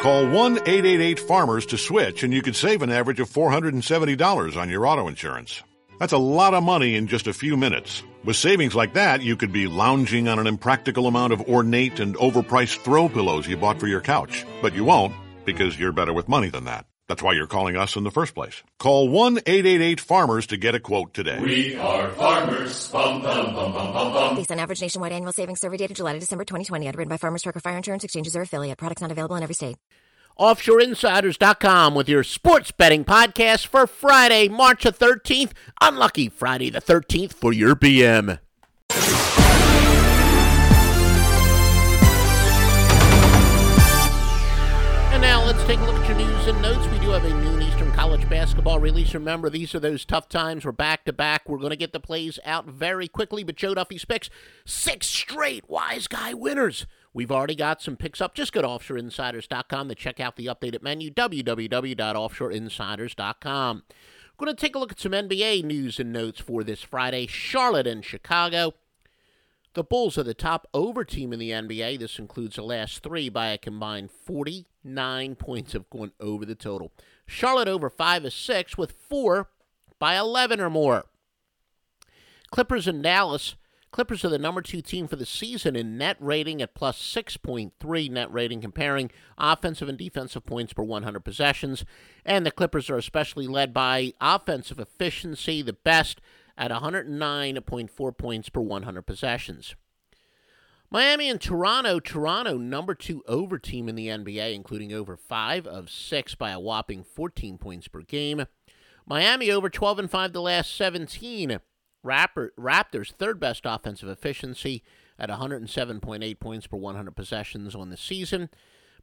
Call 1 888 Farmers to switch, and you could save an average of $470 on your auto insurance. That's a lot of money in just a few minutes. With savings like that, you could be lounging on an impractical amount of ornate and overpriced throw pillows you bought for your couch. But you won't, because you're better with money than that. That's why you're calling us in the first place. Call 1-888-FARMERS to get a quote today. We are farmers. Bum, bum, bum, bum, bum, bum. Based on average nationwide annual savings survey data July to December 2020, underwritten by Farmers Trucker Fire Insurance Exchanges or affiliate. Products not available in every state. OffshoreInsiders.com with your sports betting podcast for Friday, March the 13th. Unlucky Friday the 13th for your BM. Basketball release. Remember, these are those tough times. We're back to back. We're going to get the plays out very quickly, but Joe Duffy's picks six straight wise guy winners. We've already got some picks up. Just go to offshoreinsiders.com to check out the updated menu, www.offshoreinsiders.com. We're going to take a look at some NBA news and notes for this Friday. Charlotte and Chicago. The Bulls are the top over team in the NBA. This includes the last three by a combined 49 points of going over the total. Charlotte over 5 is 6 with 4 by 11 or more. Clippers and Dallas. Clippers are the number two team for the season in net rating at plus 6.3 net rating, comparing offensive and defensive points per 100 possessions. And the Clippers are especially led by offensive efficiency, the best at 109.4 points per 100 possessions. Miami and Toronto. Toronto, number two over team in the NBA, including over five of six by a whopping 14 points per game. Miami over 12 and 5 the last 17. Raptor, Raptors, third best offensive efficiency at 107.8 points per 100 possessions on the season.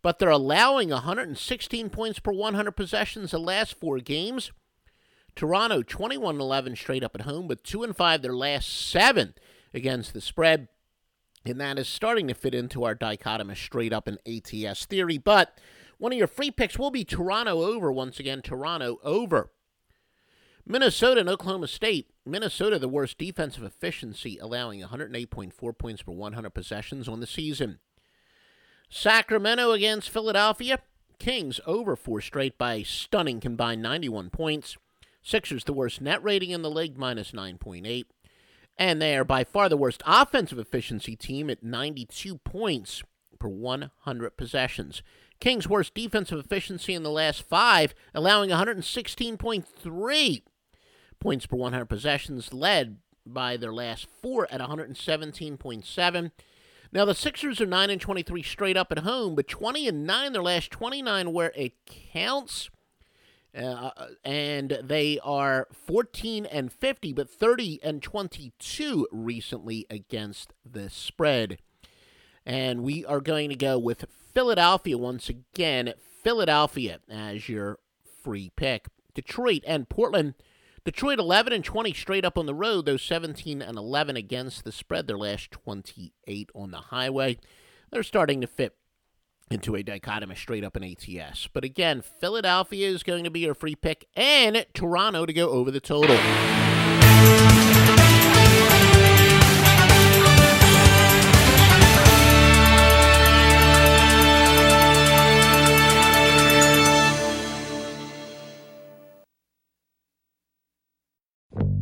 But they're allowing 116 points per 100 possessions the last four games. Toronto 21 11 straight up at home, but 2 and 5 their last seven against the spread. And that is starting to fit into our dichotomous straight up and ATS theory. But one of your free picks will be Toronto over once again. Toronto over. Minnesota and Oklahoma State. Minnesota, the worst defensive efficiency, allowing 108.4 points per 100 possessions on the season. Sacramento against Philadelphia. Kings over four straight by stunning combined 91 points. Sixers, the worst net rating in the league, minus 9.8. And they are by far the worst offensive efficiency team at 92 points per 100 possessions. Kings' worst defensive efficiency in the last five, allowing 116.3 points per 100 possessions, led by their last four at 117.7. Now the Sixers are 9 and 23 straight up at home, but 20 and 9 their last 29 where it counts. Uh, and they are 14 and 50, but 30 and 22 recently against the spread. And we are going to go with Philadelphia once again. Philadelphia as your free pick. Detroit and Portland. Detroit 11 and 20 straight up on the road, those 17 and 11 against the spread, their last 28 on the highway. They're starting to fit into a dichotomous straight up in ATS. But again, Philadelphia is going to be your free pick, and Toronto to go over the total.